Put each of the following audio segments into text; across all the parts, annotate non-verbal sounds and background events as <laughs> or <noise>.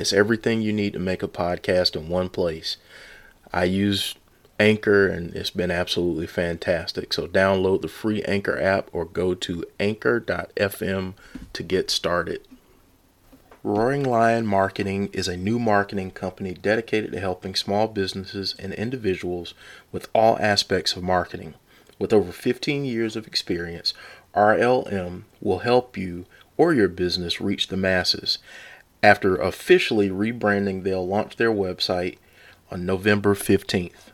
It's everything you need to make a podcast in one place. I use Anchor and it's been absolutely fantastic. So download the free Anchor app or go to anchor.fm to get started. Roaring Lion Marketing is a new marketing company dedicated to helping small businesses and individuals with all aspects of marketing. With over 15 years of experience, RLM will help you or your business reach the masses. After officially rebranding, they'll launch their website on November 15th.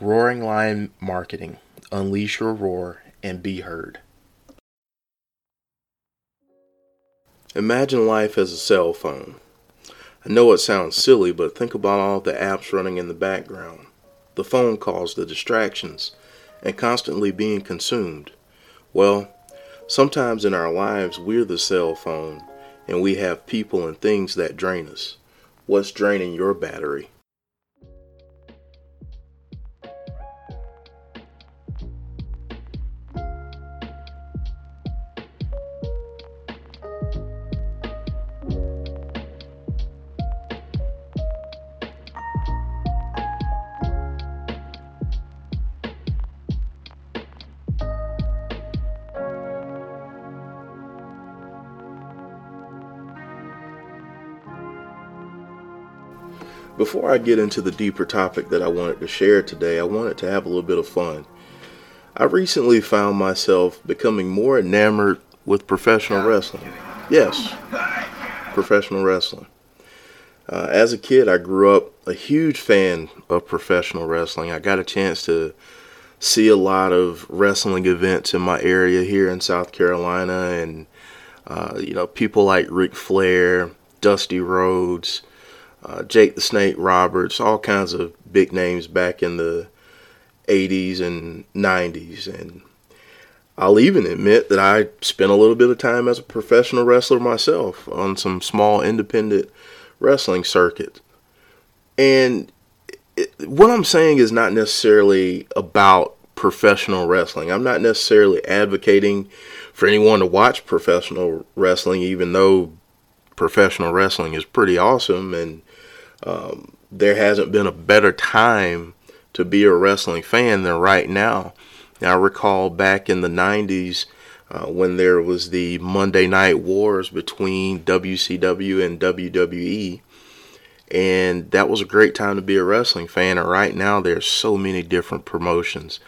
Roaring Lion Marketing. Unleash your roar and be heard. Imagine life as a cell phone. I know it sounds silly, but think about all the apps running in the background, the phone calls, the distractions, and constantly being consumed. Well, sometimes in our lives, we're the cell phone, and we have people and things that drain us. What's draining your battery? Before I get into the deeper topic that I wanted to share today, I wanted to have a little bit of fun. I recently found myself becoming more enamored with professional wrestling. Yes, professional wrestling. Uh, as a kid, I grew up a huge fan of professional wrestling. I got a chance to see a lot of wrestling events in my area here in South Carolina, and uh, you know, people like Ric Flair, Dusty Rhodes, uh, Jake the Snake Roberts, all kinds of big names back in the 80s and 90s. And I'll even admit that I spent a little bit of time as a professional wrestler myself on some small independent wrestling circuit. And it, what I'm saying is not necessarily about professional wrestling. I'm not necessarily advocating for anyone to watch professional wrestling, even though professional wrestling is pretty awesome and um, there hasn't been a better time to be a wrestling fan than right now. now I recall back in the 90s uh, when there was the Monday Night Wars between WCW and WWE. And that was a great time to be a wrestling fan. And right now, there's so many different promotions,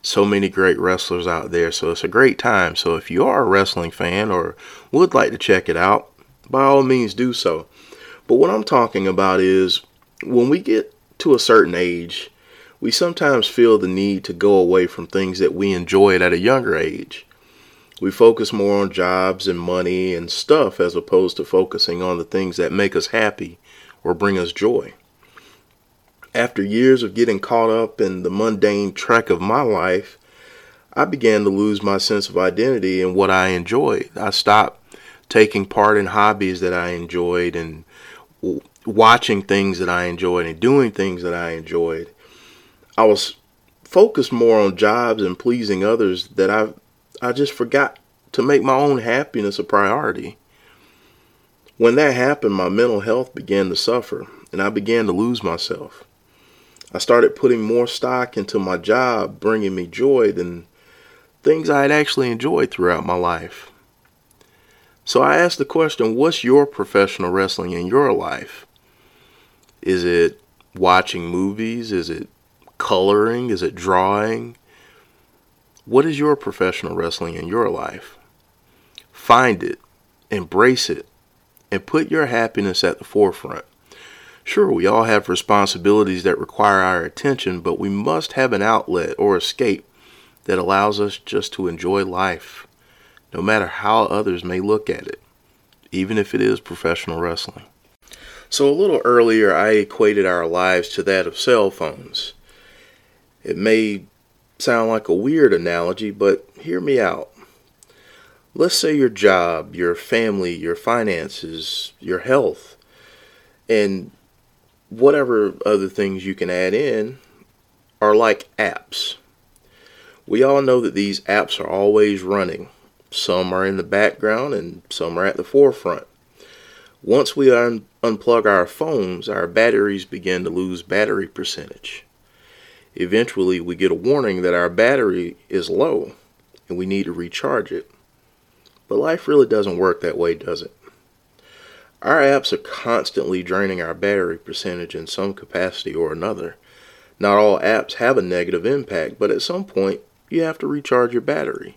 so many great wrestlers out there. So it's a great time. So if you are a wrestling fan or would like to check it out, by all means do so. But what I'm talking about is when we get to a certain age, we sometimes feel the need to go away from things that we enjoyed at a younger age. We focus more on jobs and money and stuff as opposed to focusing on the things that make us happy or bring us joy. After years of getting caught up in the mundane track of my life, I began to lose my sense of identity in what I enjoyed. I stopped taking part in hobbies that I enjoyed and watching things that I enjoyed and doing things that I enjoyed. I was focused more on jobs and pleasing others that I I just forgot to make my own happiness a priority. When that happened, my mental health began to suffer and I began to lose myself. I started putting more stock into my job bringing me joy than things I had actually enjoyed throughout my life. So I asked the question what's your professional wrestling in your life? Is it watching movies? Is it coloring? Is it drawing? What is your professional wrestling in your life? Find it, embrace it, and put your happiness at the forefront. Sure, we all have responsibilities that require our attention, but we must have an outlet or escape that allows us just to enjoy life no matter how others may look at it, even if it is professional wrestling. So, a little earlier, I equated our lives to that of cell phones. It may sound like a weird analogy, but hear me out. Let's say your job, your family, your finances, your health, and whatever other things you can add in are like apps. We all know that these apps are always running. Some are in the background and some are at the forefront. Once we un- unplug our phones, our batteries begin to lose battery percentage. Eventually, we get a warning that our battery is low and we need to recharge it. But life really doesn't work that way, does it? Our apps are constantly draining our battery percentage in some capacity or another. Not all apps have a negative impact, but at some point, you have to recharge your battery.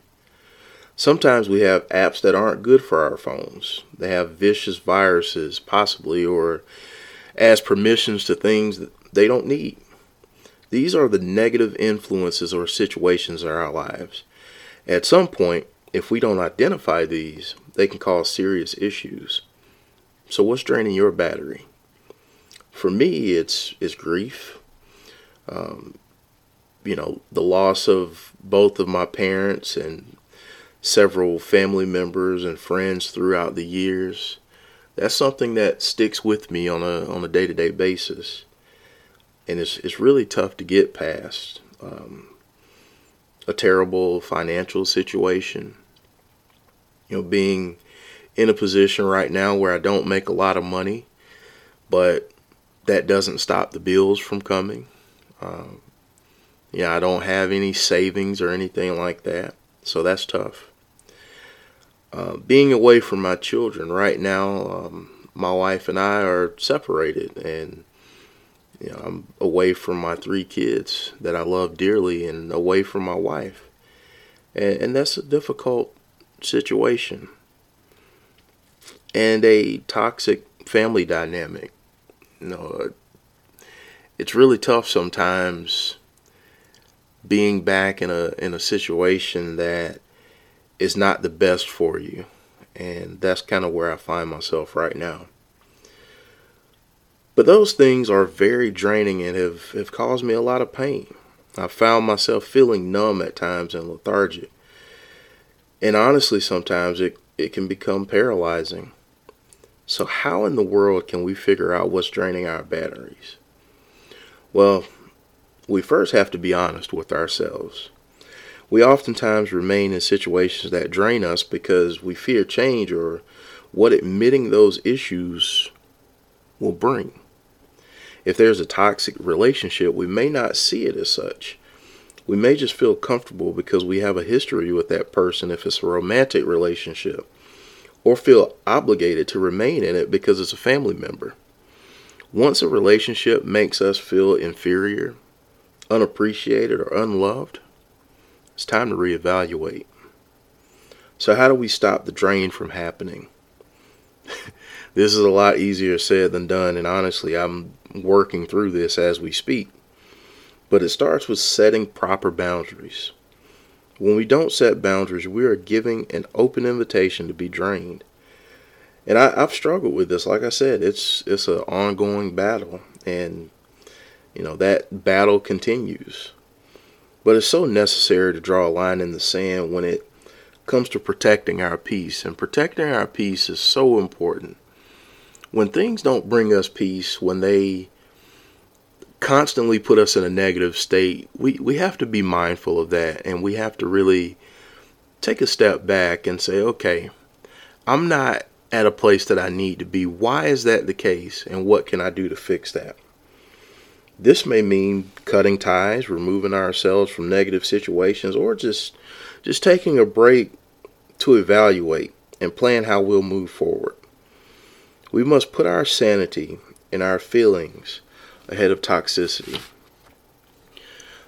Sometimes we have apps that aren't good for our phones. They have vicious viruses, possibly, or ask permissions to things that they don't need. These are the negative influences or situations in our lives. At some point, if we don't identify these, they can cause serious issues. So, what's draining your battery? For me, it's it's grief. Um, you know, the loss of both of my parents and several family members and friends throughout the years. That's something that sticks with me on a on a day to day basis, and it's it's really tough to get past. Um, a terrible financial situation. You know, being in a position right now where I don't make a lot of money, but that doesn't stop the bills from coming. Um, yeah, I don't have any savings or anything like that, so that's tough. Uh, being away from my children right now, um, my wife and I are separated, and you know, I'm away from my three kids that I love dearly, and away from my wife, and, and that's a difficult situation and a toxic family dynamic. You know, it's really tough sometimes being back in a in a situation that is not the best for you. And that's kind of where I find myself right now. But those things are very draining and have, have caused me a lot of pain. I found myself feeling numb at times and lethargic. And honestly, sometimes it, it can become paralyzing. So, how in the world can we figure out what's draining our batteries? Well, we first have to be honest with ourselves. We oftentimes remain in situations that drain us because we fear change or what admitting those issues will bring. If there's a toxic relationship, we may not see it as such. We may just feel comfortable because we have a history with that person if it's a romantic relationship, or feel obligated to remain in it because it's a family member. Once a relationship makes us feel inferior, unappreciated, or unloved, it's time to reevaluate. So, how do we stop the drain from happening? <laughs> this is a lot easier said than done, and honestly, I'm working through this as we speak. But it starts with setting proper boundaries. When we don't set boundaries, we are giving an open invitation to be drained. And I, have struggled with this. Like I said, it's it's an ongoing battle, and you know that battle continues. But it's so necessary to draw a line in the sand when it comes to protecting our peace. And protecting our peace is so important. When things don't bring us peace, when they constantly put us in a negative state, we, we have to be mindful of that. And we have to really take a step back and say, okay, I'm not at a place that I need to be. Why is that the case? And what can I do to fix that? This may mean cutting ties, removing ourselves from negative situations, or just just taking a break to evaluate and plan how we'll move forward. We must put our sanity and our feelings ahead of toxicity.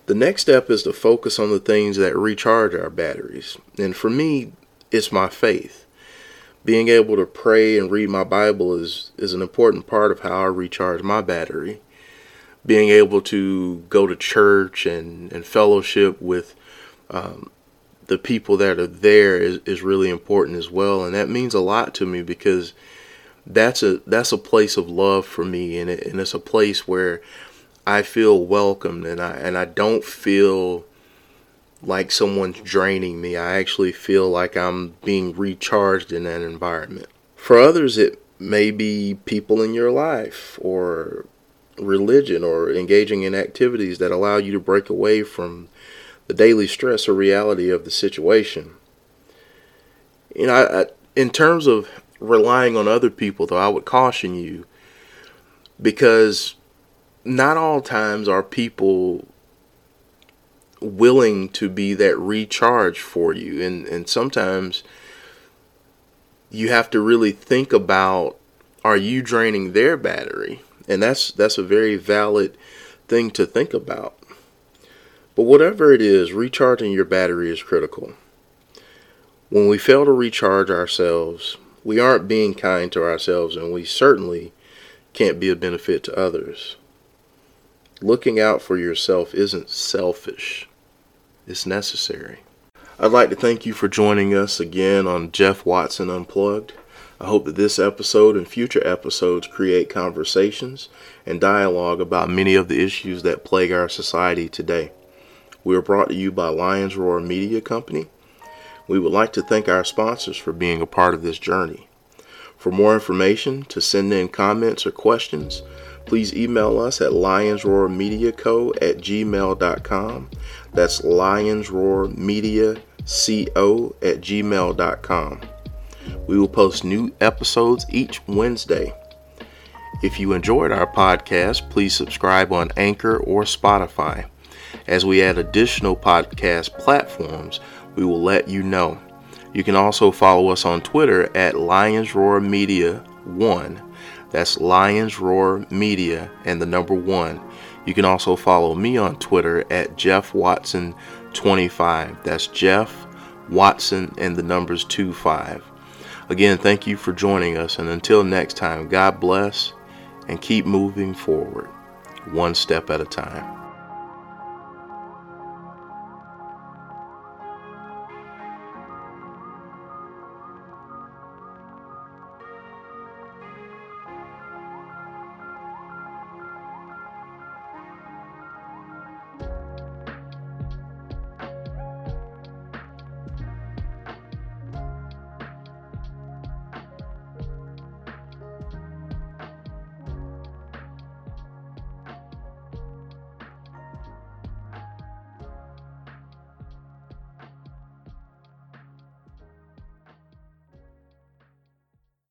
The next step is to focus on the things that recharge our batteries. And for me, it's my faith. Being able to pray and read my Bible is, is an important part of how I recharge my battery being able to go to church and, and fellowship with um, the people that are there is, is really important as well. And that means a lot to me because that's a that's a place of love for me and, it, and it's a place where I feel welcomed and I and I don't feel like someone's draining me. I actually feel like I'm being recharged in that environment. For others it may be people in your life or religion or engaging in activities that allow you to break away from the daily stress or reality of the situation. You know, I, I, in terms of relying on other people, though, I would caution you because not all times are people willing to be that recharge for you, and and sometimes you have to really think about are you draining their battery, and that's that's a very valid thing to think about. But whatever it is, recharging your battery is critical. When we fail to recharge ourselves, we aren't being kind to ourselves, and we certainly can't be a benefit to others. Looking out for yourself isn't selfish, it's necessary. I'd like to thank you for joining us again on Jeff Watson Unplugged. I hope that this episode and future episodes create conversations and dialogue about many of the issues that plague our society today. We are brought to you by Lions Roar Media Company we would like to thank our sponsors for being a part of this journey. For more information, to send in comments or questions, please email us at lionsroarmediaco at gmail.com. That's lionsroarmediaco at gmail.com. We will post new episodes each Wednesday. If you enjoyed our podcast, please subscribe on Anchor or Spotify. As we add additional podcast platforms, we will let you know. You can also follow us on Twitter at Lions Roar Media 1. That's Lions Roar Media and the number 1. You can also follow me on Twitter at Jeff Watson 25. That's Jeff Watson and the numbers 25. Again, thank you for joining us, and until next time, God bless and keep moving forward, one step at a time.